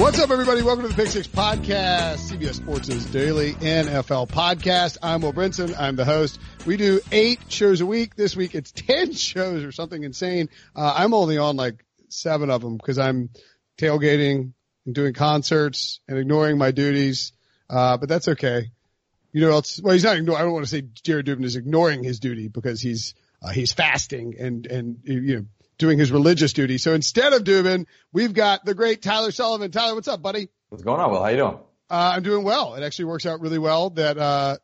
What's up, everybody? Welcome to the Pick Six Podcast, CBS Sports' daily NFL podcast. I'm Will Brinson. I'm the host. We do eight shows a week. This week it's 10 shows or something insane. Uh, I'm only on like seven of them because I'm tailgating and doing concerts and ignoring my duties. Uh, but that's okay. You know, else, well, he's not ignoring, I don't want to say Jared Dubin is ignoring his duty because he's, uh, he's fasting and, and, you know, doing his religious duty. So instead of Dubin, we've got the great Tyler Sullivan. Tyler, what's up, buddy? What's going on, Will? How you doing? Uh, I'm doing well. It actually works out really well that, uh,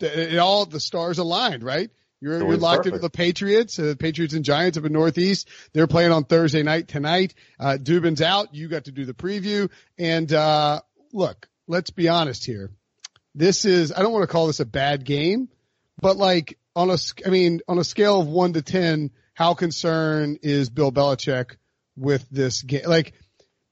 it, it all, the stars aligned, right? You're, you're locked perfect. into the Patriots, uh, Patriots and Giants up in Northeast. They're playing on Thursday night tonight. Uh, Dubin's out. You got to do the preview. And, uh, look, let's be honest here. This is, I don't want to call this a bad game, but like on a, I mean, on a scale of one to 10, how concerned is Bill Belichick with this game? Like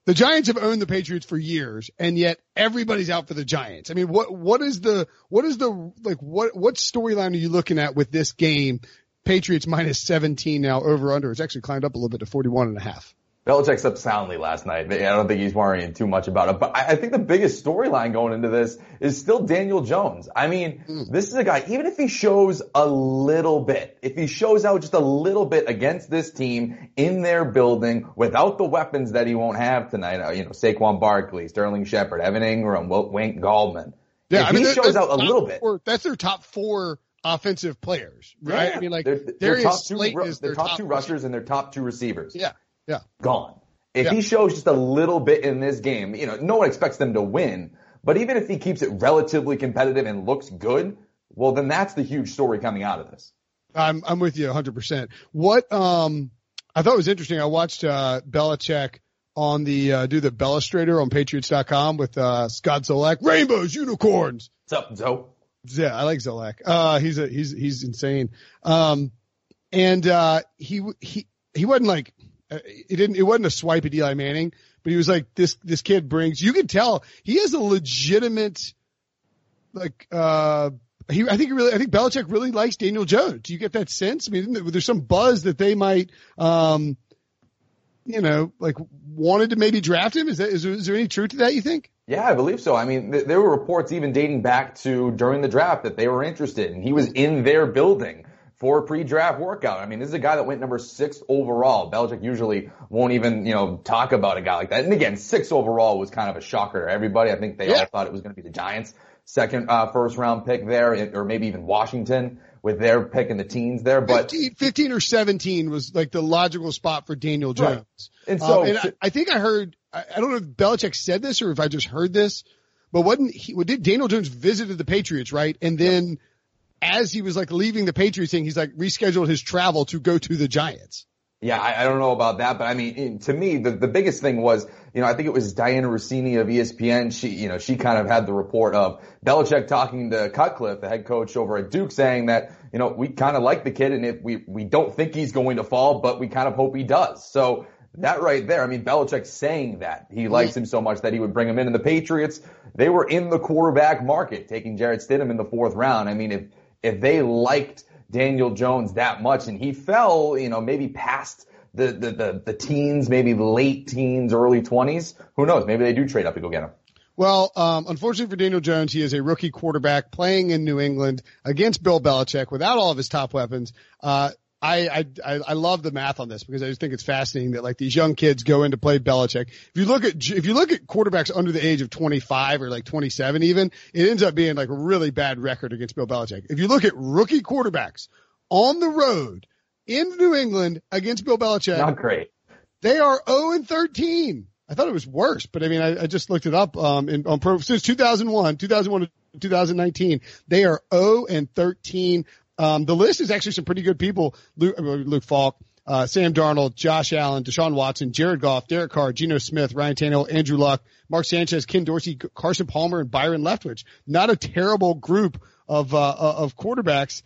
the Giants have owned the Patriots for years, and yet everybody's out for the Giants. I mean, what what is the what is the like what what storyline are you looking at with this game? Patriots minus 17 now over under. It's actually climbed up a little bit to 41 and a half. Belichick slept soundly last night. I don't think he's worrying too much about it. But I think the biggest storyline going into this is still Daniel Jones. I mean, mm. this is a guy, even if he shows a little bit, if he shows out just a little bit against this team in their building without the weapons that he won't have tonight, uh, you know, Saquon Barkley, Sterling Shepard, Evan Engram, Wayne Gallman. Yeah, if I mean, he shows out a little bit. Four, that's their top four offensive players, right? Yeah, I mean, like, they're, they're top two, is their top, top two rushers and their top two receivers. Yeah. Yeah. Gone. If yeah. he shows just a little bit in this game, you know, no one expects them to win, but even if he keeps it relatively competitive and looks good, well, then that's the huge story coming out of this. I'm, I'm with you 100%. What, um, I thought was interesting. I watched, uh, Belichick on the, uh, do the Belestrator on patriots.com with, uh, Scott Zolak. Rainbows, unicorns. What's up, Zoe? Yeah, I like Zolak. Uh, he's a, he's, he's insane. Um, and, uh, he, he, he wasn't like, it didn't, it wasn't a swipe at Eli Manning, but he was like, this, this kid brings, you can tell he has a legitimate, like, uh, he, I think really, I think Belichick really likes Daniel Jones. Do you get that sense? I mean, there's some buzz that they might, um, you know, like wanted to maybe draft him. Is that, is, is there any truth to that? You think? Yeah, I believe so. I mean, th- there were reports even dating back to during the draft that they were interested and he was in their building for a pre-draft workout. I mean, this is a guy that went number six overall. Belichick usually won't even, you know, talk about a guy like that. And again, six overall was kind of a shocker to everybody. I think they yeah. all thought it was going to be the Giants second, uh, first round pick there, or maybe even Washington with their pick in the teens there. But 15, 15 or 17 was like the logical spot for Daniel Jones. Right. And so, um, and I, I, think I heard, I, I don't know if Belichick said this or if I just heard this, but wasn't he, did Daniel Jones visited the Patriots, right? And then, yep as he was like leaving the Patriots thing, he's like rescheduled his travel to go to the Giants. Yeah, I, I don't know about that, but I mean, to me, the, the biggest thing was, you know, I think it was Dianna Russini of ESPN. She, you know, she kind of had the report of Belichick talking to Cutcliffe, the head coach over at Duke, saying that, you know, we kind of like the kid and if we, we don't think he's going to fall, but we kind of hope he does. So that right there, I mean, Belichick saying that he likes him so much that he would bring him in. And the Patriots, they were in the quarterback market, taking Jarrett Stidham in the fourth round. I mean, if, if they liked Daniel Jones that much and he fell, you know, maybe past the, the, the, the teens, maybe late teens, early twenties, who knows? Maybe they do trade up to go get him. Well, um, unfortunately for Daniel Jones, he is a rookie quarterback playing in New England against Bill Belichick without all of his top weapons. Uh, I, I, I love the math on this because I just think it's fascinating that like these young kids go in to play Belichick. If you look at, if you look at quarterbacks under the age of 25 or like 27 even, it ends up being like a really bad record against Bill Belichick. If you look at rookie quarterbacks on the road in New England against Bill Belichick. Not great. They are 0 and 13. I thought it was worse, but I mean, I, I just looked it up, um, in, on pro, since 2001, 2001 to 2019, they are 0 and 13 um, the list is actually some pretty good people. Luke, uh, Luke Falk, uh, Sam Darnold, Josh Allen, Deshaun Watson, Jared Goff, Derek Carr, Geno Smith, Ryan Tannehill, Andrew Luck, Mark Sanchez, Ken Dorsey, Carson Palmer, and Byron Leftwich. Not a terrible group of, uh, uh of quarterbacks.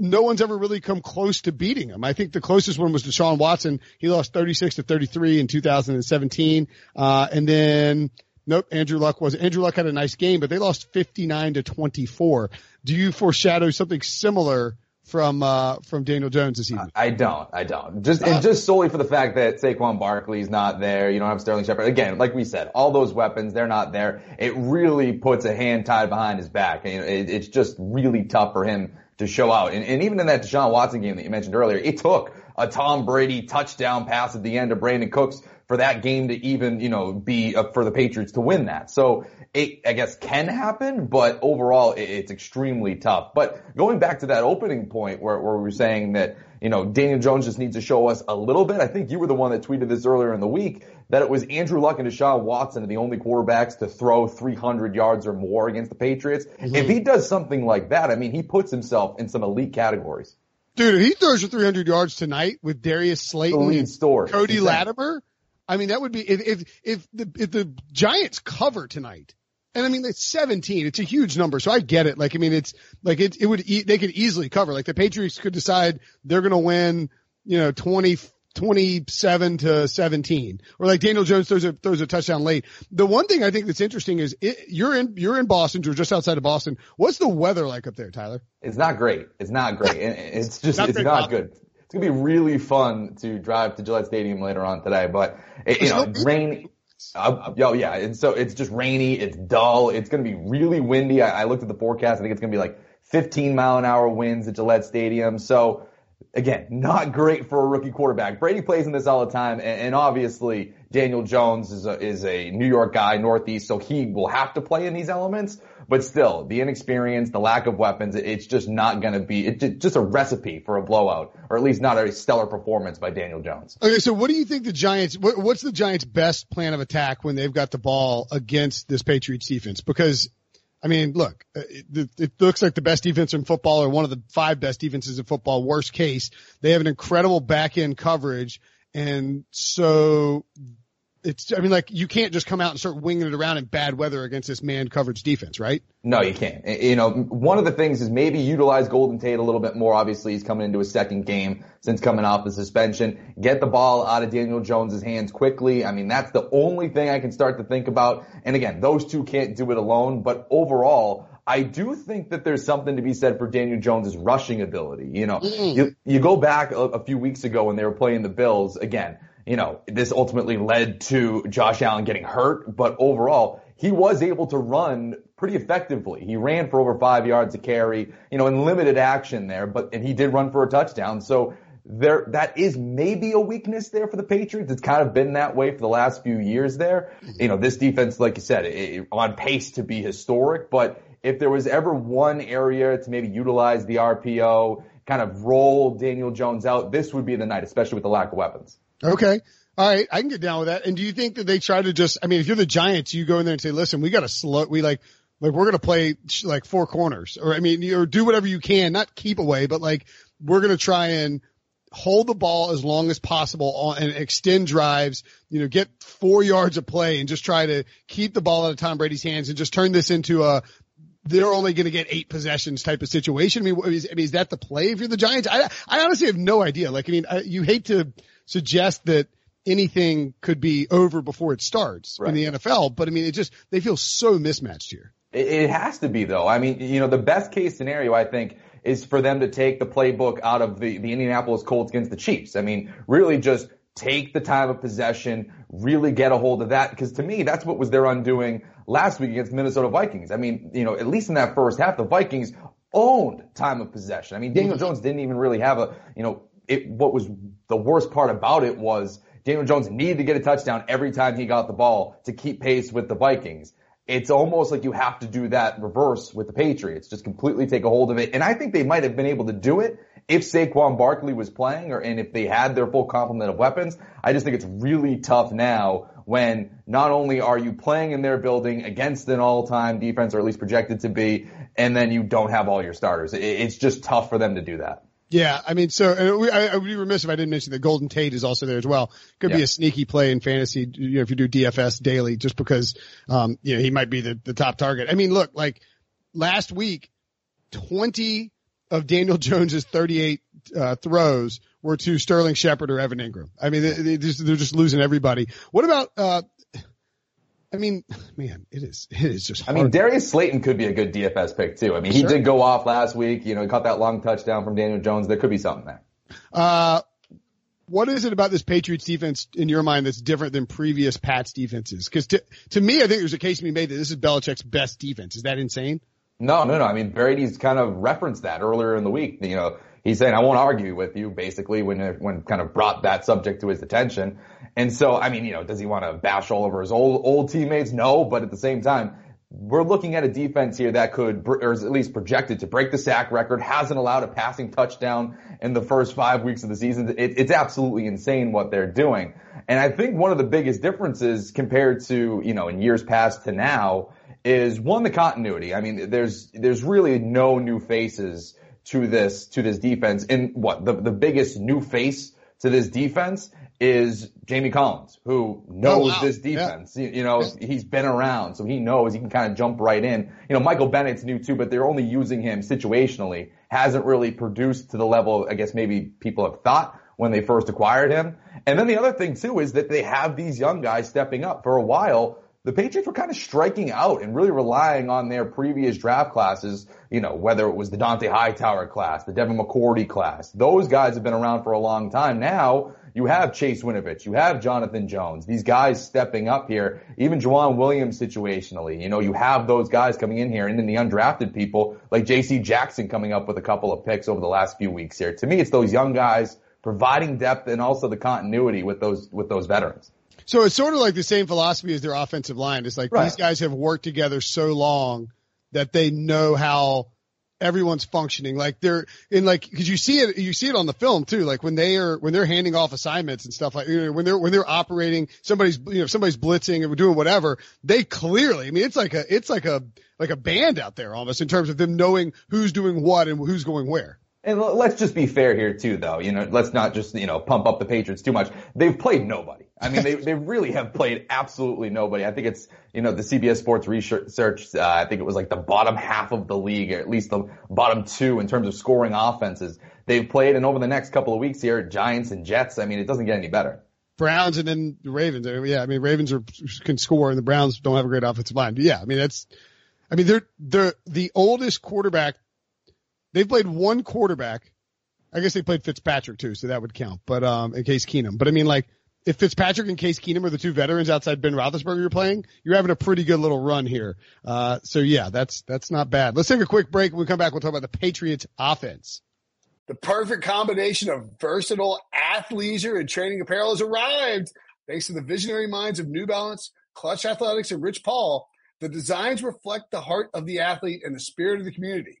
No one's ever really come close to beating them. I think the closest one was Deshaun Watson. He lost 36 to 33 in 2017. Uh, and then Nope, Andrew Luck was. Andrew Luck had a nice game, but they lost 59 to 24. Do you foreshadow something similar from uh, from Daniel Jones this evening? I don't. I don't. Just and just solely for the fact that Saquon Barkley's not there. You don't have Sterling Shepard. Again, like we said, all those weapons they're not there. It really puts a hand tied behind his back. It, it's just really tough for him to show out. And, and even in that Deshaun Watson game that you mentioned earlier, it took a Tom Brady touchdown pass at the end of Brandin Cooks for that game to even, you know, be uh, for the Patriots to win that. So it, I guess, can happen, but overall it, it's extremely tough. But going back to that opening point where, where we were saying that, you know, Daniel Jones just needs to show us a little bit. I think you were the one that tweeted this earlier in the week that it was Andrew Luck and Deshaun Watson are the only quarterbacks to throw 300 yards or more against the Patriots. Mm-hmm. If he does something like that, I mean, he puts himself in some elite categories. Dude, if he throws for 300 yards tonight with Darius Slayton, and Cody Latimer, I mean, that would be if if if the if the Giants cover tonight. And I mean, it's 17. It's a huge number. So I get it. Like, I mean, it's like it, it would, e- they could easily cover. Like the Patriots could decide they're going to win, you know, 20, 27 to 17 or like Daniel Jones throws a, throws a touchdown late. The one thing I think that's interesting is it, you're in, you're in Boston. You're just outside of Boston. What's the weather like up there, Tyler? It's not great. It's not great. It's just, not it's not good it's gonna be really fun to drive to Gillette Stadium later on today. But it, you know, rain. Uh, oh yeah, and so it's just rainy. It's dull. It's gonna be really windy. I, I looked at the forecast. I think it's gonna be like 15 mile an hour winds at Gillette Stadium. So again, not great for a rookie quarterback. Brady plays in this all the time, and, and obviously Daniel Jones is a, is a New York guy, Northeast, so he will have to play in these elements. But still, the inexperience, the lack of weapons, it's just not going to be, it's just a recipe for a blowout, or at least not a stellar performance by Daniel Jones. Okay, so what do you think the Giants, what, what's the Giants' best plan of attack when they've got the ball against this Patriots defense? Because I mean, look, it, it, looks like the best defense in football or one of the five best defenses in football. Worst case, they have an incredible back end coverage. And so it's, I mean, like you can't just come out and start winging it around in bad weather against this man coverage defense, right? No, you can't. Eh, you know, one of the things is maybe utilize Golden Tate a little bit more. Obviously, he's coming into his second game since coming off the suspension. Get the ball out of Daniel Jones's hands quickly. I mean, that's the only thing I can start to think about. And again, those two can't do it alone, but overall, I do think that there's something to be said for Daniel Jones' rushing ability. You know, mm. you, you go back a, a few weeks ago when they were playing the Bills again you know, this ultimately led to Josh Allen getting hurt, but overall, he was able to run pretty effectively. He ran for over five yards a carry, you know, in limited action there, but, and he did run for a touchdown. So there, that is maybe a weakness there for the Patriots. It's kind of been that way for the last few years there. You know, this defense, like you said, it, on pace to be historic, but if there was ever one area to maybe utilize the RPO, kind of roll Daniel Jones out, this would be the night, especially with the lack of weapons. Okay. All right. I can get down with that. And do you think that they try to just, I mean, if you're the Giants, you go in there and say, listen, we got to slow, we like, like we're going to play like four corners or I mean, or do whatever you can, not keep away, but like we're going to try and hold the ball as long as possible on, and extend drives, you know, get four yards of play and just try to keep the ball out of Tom Brady's hands and just turn this into a, they're only going to get eight possessions type of situation. I mean, is, I mean, is that the play if you're the Giants? I, I honestly have no idea. Like, I mean, I, you hate to, suggest that anything could be over before it starts right. in the NFL. But I mean, it just, they feel so mismatched here. It has to be though. I mean, you know, the best case scenario, I think, is for them to take the playbook out of the, the Indianapolis Colts against the Chiefs. I mean, really just take the time of possession, really get a hold of that. Because to me, that's what was their undoing last week against Minnesota Vikings. I mean, you know, at least in that first half, the Vikings owned time of possession. I mean, Daniel mm-hmm. Jones didn't even really have a, you know, it, what was the worst part about it was Daniel Jones needed to get a touchdown every time he got the ball to keep pace with the Vikings. It's almost like you have to do that reverse with the Patriots, just completely take a hold of it. And I think they might have been able to do it if Saquon Barkley was playing or, and if they had their full complement of weapons. I just think it's really tough now when not only are you playing in their building against an all-time defense, or at least projected to be, and then you don't have all your starters. It's just tough for them to do that. Yeah, I mean, so I, I would be remiss if I didn't mention that Golden Tate is also there as well. Could yeah. be a sneaky play in fantasy, you know, if you do DFS daily, just because, um, you know, he might be the, the top target. I mean, look, like last week, 20 of Daniel Jones's 38 uh, throws were to Sterling Shepard or Evan Engram. I mean, they, they just, they're just losing everybody. What about, uh, I mean, man, it is it is just. Hard. I mean, Darius Slayton could be a good DFS pick too. I mean, he sure. did go off last week. You know, he caught that long touchdown from Daniel Jones. There could be something there. Uh, what is it about this Patriots defense in your mind that's different than previous Pats defenses? Because to to me, I think there's a case to be made that this is Belichick's best defense. Is that insane? No, no, no. I mean, Brady's kind of referenced that earlier in the week. You know, he's saying, I won't argue with you, basically, when, when kind of brought that subject to his attention. And so, I mean, you know, does he want to bash all over his old, old teammates? No, but at the same time, we're looking at a defense here that could, or is at least projected to break the sack record, hasn't allowed a passing touchdown in the first five weeks of the season. It, it's absolutely insane what they're doing. And I think one of the biggest differences compared to, you know, in years past to now is one, the continuity. I mean, there's, there's really no new faces to this to this defense. And what the the biggest new face to this defense is Jamie Collins, who oh, knows oh, wow. this defense. Yeah. You, you, know, yeah. he's been around, so he knows he can kind of jump right in. You know, Michael Bennett's new too, but they're only using him situationally. Hasn't really produced to the level, I guess maybe people have thought when they first acquired him. And then the other thing too is that they have these young guys stepping up. For a while, the Patriots were kind of striking out and really relying on their previous draft classes, you know, whether it was the Dont'a Hightower class, the Devin McCourty class. Those guys have been around for a long time. Now you have Chase Winovich, you have Jonathan Jones, these guys stepping up here, even Joejuan Williams situationally. You know, you have those guys coming in here and then the undrafted people like JC Jackson coming up with a couple of picks over the last few weeks here. To me, it's those young guys providing depth and also the continuity with those, with those veterans. So it's sort of like the same philosophy as their offensive line. It's like right. these guys have worked together so long that they know how everyone's functioning. Like they're in like, cause you see it, you see it on the film too. Like when they are, when they're handing off assignments and stuff like, you know, when they're, when they're operating, somebody's, you know, somebody's blitzing and doing whatever, they clearly, I mean, it's like a, it's like a, like a band out there almost in terms of them knowing who's doing what and who's going where. And let's just be fair here too, though. You know, let's not just, you know, pump up the Patriots too much. They've played nobody. I mean, they, they really have played absolutely nobody. I think it's, you know, the CBS Sports research, uh, I think it was like the bottom half of the league, or at least the bottom two in terms of scoring offenses they've played. And over the next couple of weeks here, Giants and Jets, I mean, it doesn't get any better. Browns and then the Ravens. Yeah, I mean, Ravens are, can score and the Browns don't have a great offensive line. But yeah, I mean, that's, I mean, they're, they're the oldest quarterback. They've played one quarterback I guess they played Fitzpatrick too, so that would count. But um, in Case Keenum. But I mean, like if Fitzpatrick and Case Keenum are the two veterans outside Ben Roethlisberger you're playing, you're having a pretty good little run here. Uh, so yeah, that's that's not bad. Let's take a quick break. When we come back, we'll talk about the Patriots offense. The perfect combination of versatile athleisure and training apparel has arrived. Thanks to the visionary minds of New Balance, Clutch Athletics, and Rich Paul, the designs reflect the heart of the athlete and the spirit of the community.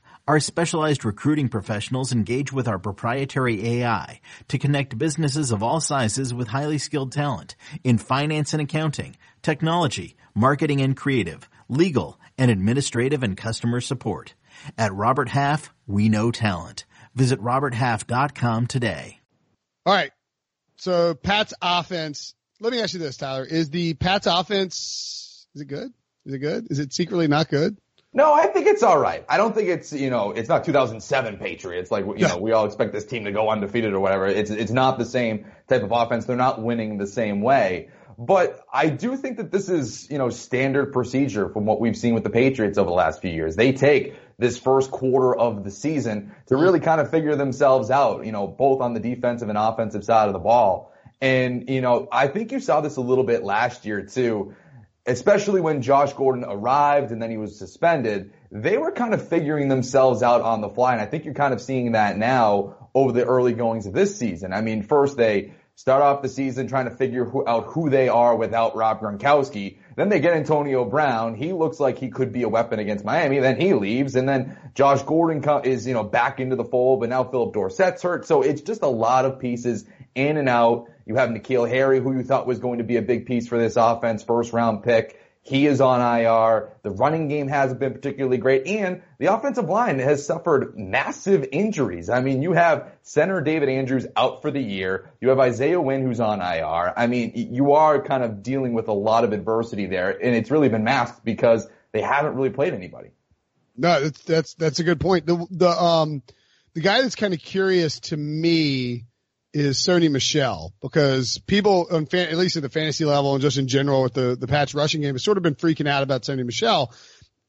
Our specialized recruiting professionals engage with our proprietary AI to connect businesses of all sizes with highly skilled talent in finance and accounting, technology, marketing and creative, legal, and administrative and customer support. At Robert Half, we know talent. Visit roberthalf.com today. All right. So Pat's offense, let me ask you this, Tyler. Is the Pat's offense Is it good? Is it good? Is it secretly not good? No, I think it's all right. I don't think it's you know it's not 2007 Patriots like you know we all expect this team to go undefeated or whatever. It's it's not the same type of offense. They're not winning the same way. But I do think that this is you know standard procedure from what we've seen with the Patriots over the last few years. They take this first quarter of the season to really kind of figure themselves out. You know both on the defensive and offensive side of the ball. And you know I think you saw this a little bit last year too especially when Josh Gordon arrived and then he was suspended, they were kind of figuring themselves out on the fly. And I think you're kind of seeing that now over the early goings of this season. I mean, first they start off the season trying to figure who, out who they are without Rob Gronkowski. Then they get Antonio Brown. He looks like he could be a weapon against Miami. Then he leaves, and then Josh Gordon is you know back into the fold, but now Philip Dorsett's hurt. So it's just a lot of pieces in and out. You have N'Keal Harry, who you thought was going to be a big piece for this offense, first round pick. He is on IR. The running game hasn't been particularly great and the offensive line has suffered massive injuries. I mean, you have center David Andrews out for the year. You have Isaiah Wynn who's on IR. I mean, you are kind of dealing with a lot of adversity there and it's really been masked because they haven't really played anybody. No, that's, that's, that's a good point. The, the, um, the guy that's kind of curious to me is Sony Michel because people at least at the fantasy level and just in general with the, the patch rushing game has sort of been freaking out about Sony Michel.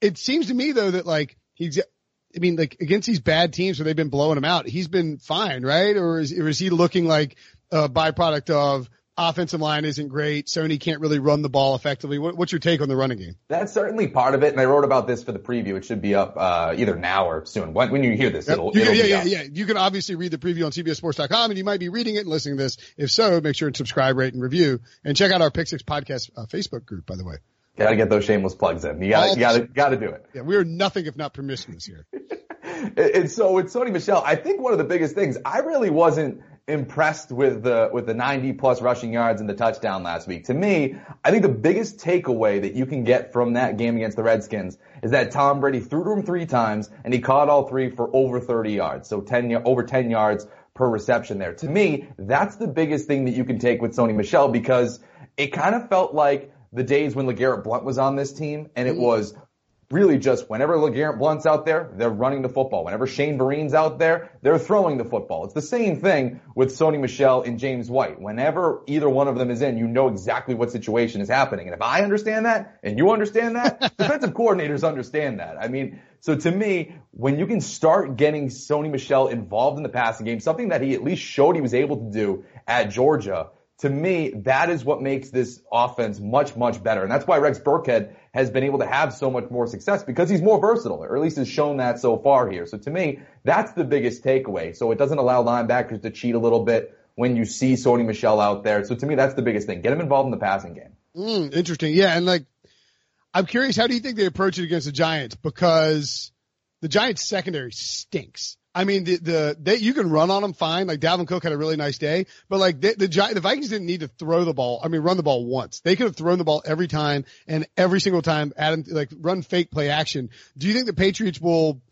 It seems to me though that like he's, I mean, like against these bad teams where they've been blowing him out, he's been fine, right? Or is, or is he looking like a byproduct of offensive line isn't great. Sony can't really run the ball effectively. What, what's your take on the running game? That's certainly part of it, and I wrote about this for the preview. It should be up uh, either now or soon. When, when you hear this, it'll, you it'll can, be yeah, yeah, yeah. You can obviously read the preview on CBSSports.com, and you might be reading it and listening to this. If so, make sure to subscribe, rate, and review, and check out our Pick Six Podcast uh, Facebook group. By the way, gotta get those shameless plugs in. You gotta, you gotta, gotta do it. Yeah, we are nothing if not permissionless here. and so with Sony Michel, I think one of the biggest things I really wasn't impressed with the with the 90 plus rushing yards and the touchdown last week. To me, I think the biggest takeaway that you can get from that game against the Redskins is that Tom Brady threw to him three times and he caught all three for over 30 yards. So 10 over 10 yards per reception there. To me, that's the biggest thing that you can take with Sony Michel because it kind of felt like the days when LeGarrette Blunt was on this team and it mm-hmm. was really just whenever LeGarrette Blunt's out there, they're running the football. Whenever Shane Vereen's out there, they're throwing the football. It's the same thing with Sony Michel and James White. Whenever either one of them is in, you know exactly what situation is happening. And if I understand that and you understand that, defensive coordinators understand that. I mean, so to me, when you can start getting Sony Michel involved in the passing game, something that he at least showed he was able to do at Georgia, to me, that is what makes this offense much, much better. And that's why Rex Burkhead has been able to have so much more success because he's more versatile, or at least has shown that so far here. So to me, that's the biggest takeaway. So it doesn't allow linebackers to cheat a little bit when you see Sony Michel out there. So to me, that's the biggest thing. Get him involved in the passing game. Mm, interesting. Yeah. And like, I'm curious, how do you think they approach it against the Giants? Because the Giants secondary stinks. I mean, the, the, they, you can run on them fine. Like Dalvin Cook had a really nice day, but like the, the, the Vikings didn't need to throw the ball. I mean, run the ball once. They could have thrown the ball every time and every single time Adam, like run fake play action. Do you think the Patriots will,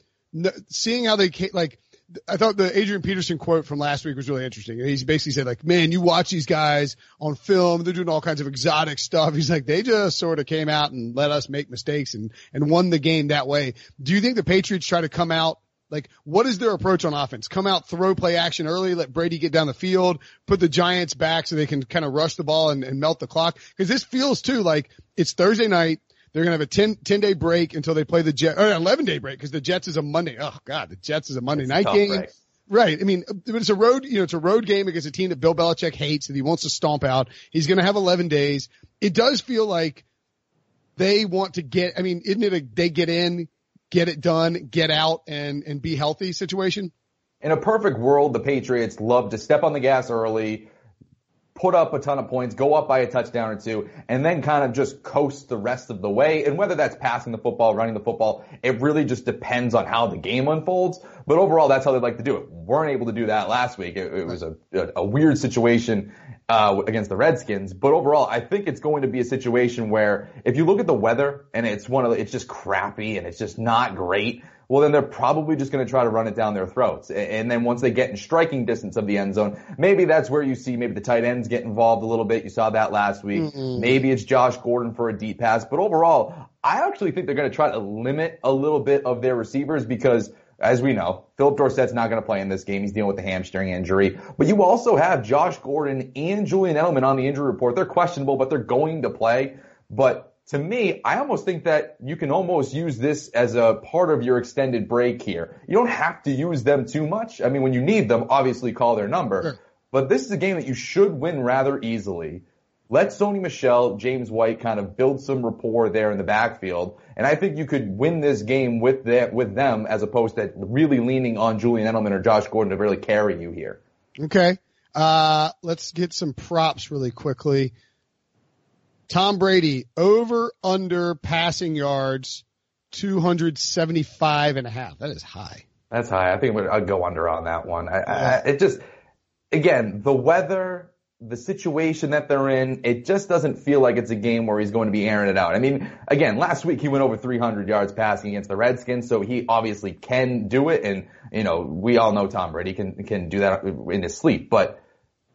seeing how they, like, I thought the Adrian Peterson quote from last week was really interesting. He basically said like, man, you watch these guys on film. They're doing all kinds of exotic stuff. He's like, they just sort of came out and let us make mistakes and, and won the game that way. Do you think the Patriots try to come out like, what is their approach on offense? Come out, throw play action early, let Brady get down the field, put the Giants back so they can kind of rush the ball and, and melt the clock. Cause this feels too like it's Thursday night. They're going to have a 10, 10 day break until they play the Jets, or 11 day break because the Jets is a Monday. Oh God, the Jets is a Monday it's night a game. Break. Right. I mean, it's a road, you know, it's a road game against a team that Bill Belichick hates that he wants to stomp out. He's going to have 11 days. It does feel like they want to get, I mean, isn't it a, they get in, get it done, get out and, and be healthy situation? In a perfect world, the Patriots love to step on the gas early, put up a ton of points, go up by a touchdown or two, and then kind of just coast the rest of the way. And whether that's passing the football, running the football, it really just depends on how the game unfolds. But overall, that's how they'd like to do it. Weren't able to do that last week. It, it was a, a, weird situation uh, against the Redskins. But overall, I think it's going to be a situation where if you look at the weather and it's one of the, it's just crappy and it's just not great. Well then they're probably just going to try to run it down their throats. And then once they get in striking distance of the end zone, maybe that's where you see maybe the tight ends get involved a little bit. You saw that last week. Mm-mm. Maybe it's Josh Gordon for a deep pass, but overall, I actually think they're going to try to limit a little bit of their receivers because as we know, Philip Dorsett's not going to play in this game. He's dealing with a hamstring injury. But you also have Josh Gordon and Julian Edelman on the injury report. They're questionable, but they're going to play. But to me, I almost think that you can almost use this as a part of your extended break here. You don't have to use them too much. I mean, when you need them, obviously call their number. Sure. But this is a game that you should win rather easily. Let Sony Michel, James White kind of build some rapport there in the backfield. And I think you could win this game with that, with them as opposed to really leaning on Julian Edelman or Josh Gordon to really carry you here. Okay. Uh, let's get some props really quickly. Tom Brady over under passing yards 275 and a half. That is high. That's high. I think I'd go under on that one. I, I, it just, again, the weather, the situation that they're in, it just doesn't feel like it's a game where he's going to be airing it out. I mean, again, last week he went over 300 yards passing against the Redskins, so he obviously can do it. And, you know, we all know Tom Brady can, can do that in his sleep, but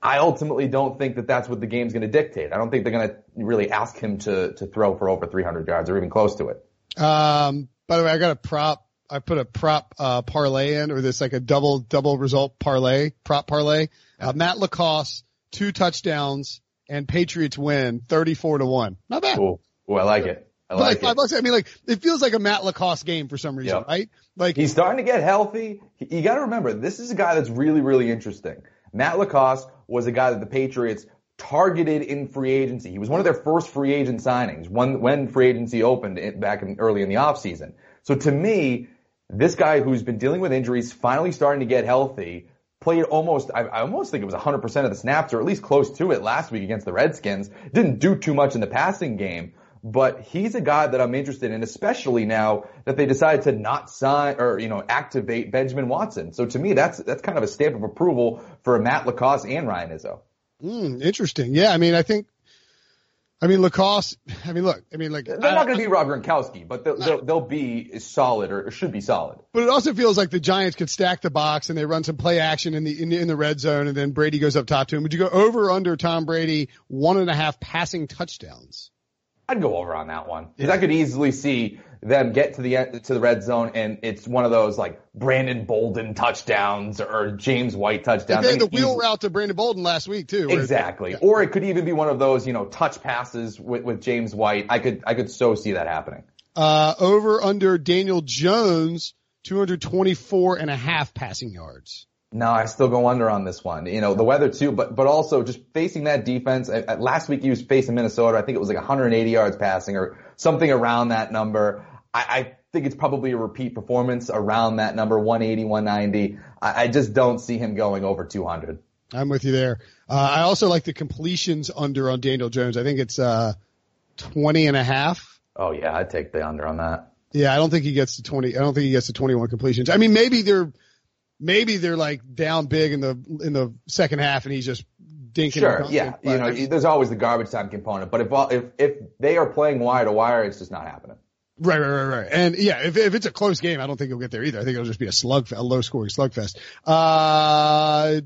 I ultimately don't think that that's what the game's going to dictate. I don't think they're going to really ask him to, to throw for over 300 yards or even close to it. Um, by the way, I got a prop. I put a prop, uh, parlay in or this like a double, double result parlay, prop parlay. Uh, Matt LaCosse two touchdowns, and Patriots win 34 to 1. Not bad. Cool. Ooh, I like it. I like, like five bucks. I mean, like it feels like a Matt LaCosse game for some reason, yep. right? Like he's starting to get healthy. You got to remember, this is a guy that's really, really interesting. Matt LaCosse was a guy that the Patriots targeted in free agency. He was one of their first free agent signings when when free agency opened back in, early in the offseason. So to me, this guy who's been dealing with injuries, finally starting to get healthy, played almost, I, I almost think it was 100% of the snaps or at least close to it last week against the Redskins. Didn't do too much in the passing game, but he's a guy that I'm interested in, especially now that they decided to not sign or, you know, activate Benjamin Watson. So to me, that's, that's kind of a stamp of approval for Matt LaCosse and Ryan Izzo. Mm, interesting. Yeah. I mean, I think I mean, LaCosse, I mean, look, I mean, like. They're not going to be Rob Gronkowski, but they'll, they'll, they'll, be solid or should be solid. But it also feels like the Giants could stack the box and they run some play action in the, in the, in the red zone and then Brady goes up top to him. Would you go over or under Tom Brady one and a half passing touchdowns? I'd go over on that one because I could easily see them get to the to the red zone and it's one of those like Brandon Bolden touchdowns or James White touchdowns. They the wheel route to Brandon Bolden last week too. Exactly. Yeah. Or it could even be one of those you know touch passes with, with James White. I could I could so see that happening. Uh, over under Daniel Jones 224 and a half passing yards. No, I still go under on this one. You know, the weather too, but, but also just facing that defense. last week he was facing Minnesota. I think it was like 180 yards passing or something around that number. I, I think it's probably a repeat performance around that number, 180, 190. I, I just don't see him going over 200. I'm with you there. Uh, I also like the completions under on Daniel Jones. I think it's, uh, 20 and a half. Oh yeah, I'd take the under on that. Yeah, I don't think he gets to 20. I don't think he gets to 21 completions. I mean, maybe they're, maybe they're like down big in the in the second half, and he's just dinking. Sure, yeah. You know, there's always the garbage time component, but if if if they are playing wire to wire, it's just not happening. Right, right, right, right. And yeah, if if it's a close game, I don't think he'll get there either. I think it'll just be a slug, a low scoring slugfest. Uh,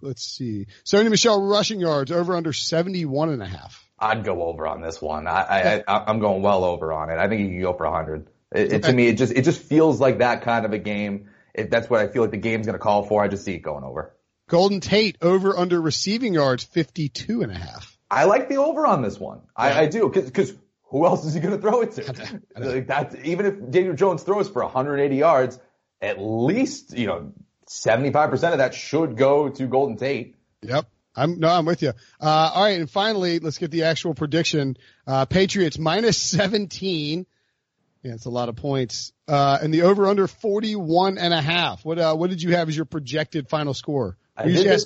let's see. Sony Michel rushing yards over under 71 and a half. I'd go over on this one. I, I, I'm going well over on it. I think you can go for 100. It, it, to me, it just, it just feels like that kind of a game if that's what I feel like the game's going to call for, I just see it going over. Golden Tate over under receiving yards 52 and a half. I like the over on this one. Yeah. I, I do because who else is he going to throw it to? like that, even if Daniel Jones throws for 180 yards, at least you know 75% of that should go to Golden Tate. Yep. I'm no, I'm with you. Uh, all right, and finally, let's get the actual prediction. Uh, Patriots minus 17 yeah, it's a lot of points. Uh, and the over under 41 and a half. What, uh, what did you have as your projected final score?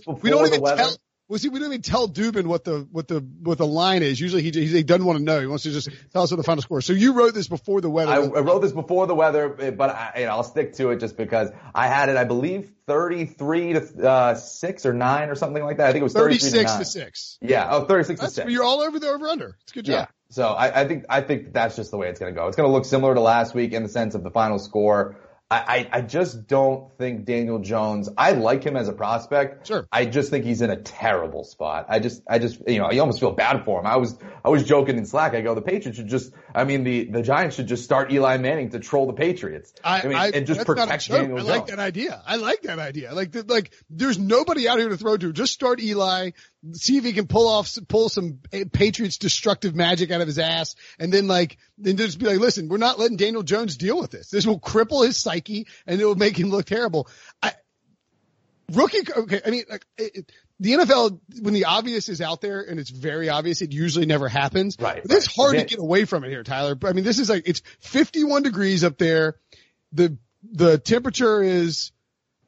Before we don't even weather. tell, well, see, we don't even tell Dubin what the, what the, what the line is. Usually he, he doesn't want to know. He wants to just tell us what the final score. So you wrote this before the weather. I, I wrote this before the weather, but I, you know, I'll stick to it just because I had it, I believe, 33 to, uh, 6 or 9 or something like that. I think it was 36 to, to 6. Yeah. Oh, 36 That's, to 6. You're all over the over under. It's a good job. Yeah. So I, I think I think that's just the way it's going to go. It's going to look similar to last week in the sense of the final score. I, I just don't think Daniel Jones. I like him as a prospect. Sure. I just think he's in a terrible spot. I just, I just, you know, you almost feel bad for him. I was, I was joking in Slack. I go, the Patriots should just, I mean, the the Giants should just start Eli Manning to troll the Patriots. I, mean, I, and just that's not a protect. Daniel I Jones. like that idea. I like that idea. Like, the, like, there's nobody out here to throw to. Just start Eli, see if he can pull off, pull some eh, Patriots destructive magic out of his ass, and then like, then just be like, listen, we're not letting Daniel Jones deal with this. This will cripple his psyche, and it will make him look terrible. I, rookie, okay, I mean, like, it, the NFL, when the obvious is out there and it's very obvious, it usually never happens. Right, But it's right. hard Yeah. to get away from it here, Tyler. But I mean, this is like, it's 51 degrees up there. The, the temperature is,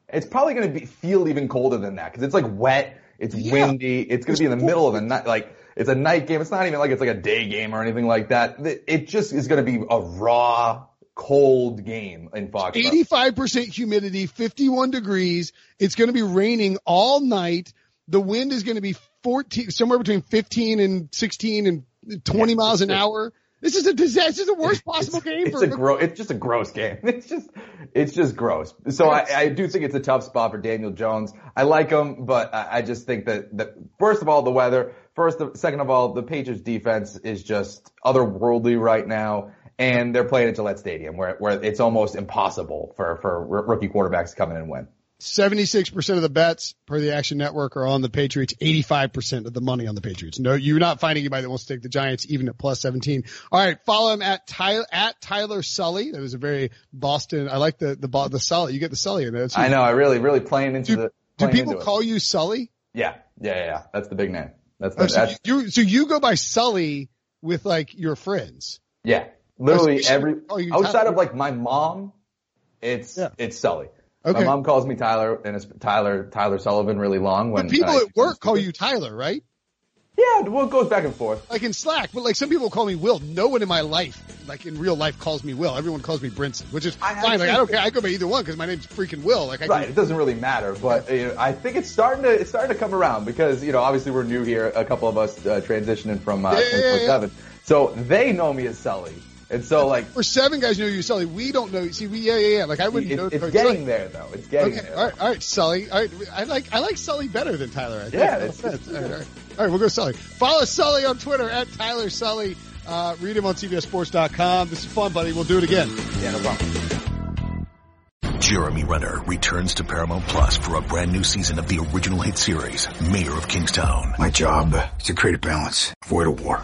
It's probably going to be feel even colder than that because it's like wet. It's Yeah. windy. It's going to be in the middle of the night. Like it's a night game. It's not even like it's like a day game or anything like that. It just is going to be a raw, cold game in Foxborough. 85% humidity, 51 degrees. It's going to be raining all night. The wind is going to be 14, somewhere between 15 and 16 and 20 miles an hour. This is a disaster. This is the worst possible game It's for a gro- It's just a gross game. It's just, it's just gross. So I, I do think it's a tough spot for Daniel Jones. I like him, but I, I just think that, that first of all, the weather. First, of, second of all, the Patriots defense is just otherworldly right now. And they're playing at Gillette Stadium where, where it's almost impossible for, for r- rookie quarterbacks to come in and win. 76% of the bets per the Action Network are on the Patriots, 85% of the money on the Patriots. No, you're not finding anybody that wants to take the Giants even at plus 17. All right. Follow him at Tyler, at Tyler Sully. That was a very Boston. I like the, the, the Sully. You get the Sully in there. I know. I really, really playing into Do, the. do people into it. call you Sully? Yeah, yeah, yeah, yeah. That's the big name. That's Oh, the, so that's you, so you go by Sully with like your friends. yeah. Literally Oh, so every oh, outside of like my mom, it's Yeah. it's Sully. Okay. My mom calls me Tyler, and it's Tyler Tyler Sullivan really long. When But people uh, at work call you Tyler, right? Yeah, well, it goes back and forth. Like in Slack, but like some people call me Will. No one in my life, like in real life, calls me Will. Everyone calls me Brinson, which is I fine. Like I don't care. I go by either one because my name's freaking Will. Like I Right, can, it doesn't really matter, but uh, I think it's starting to it's starting to come around because you know obviously we're new here. A couple of us uh, transitioning from uh, Yeah, yeah, yeah, 24/7, so they know me as Sully, and so like for seven guys you know you Sully. We don't know. See, we yeah yeah yeah. Like I wouldn't it- know. it's Sully. getting there though. It's getting Okay, there. all right, all right, Sully. All right, I like I like Sully better than Tyler. I think. Yeah, No it's- offense. all, right, all, right. all right, we'll go Sully. Follow Sully on Twitter at Tyler Sully. Uh, read him on CBSSports.com. This is fun, buddy. We'll do it again. Yeah, no problem. Jeremy Renner returns to Paramount Plus for a brand new season of the original hit series, Mayor of Kingstown. My job is to create a balance, avoid a war.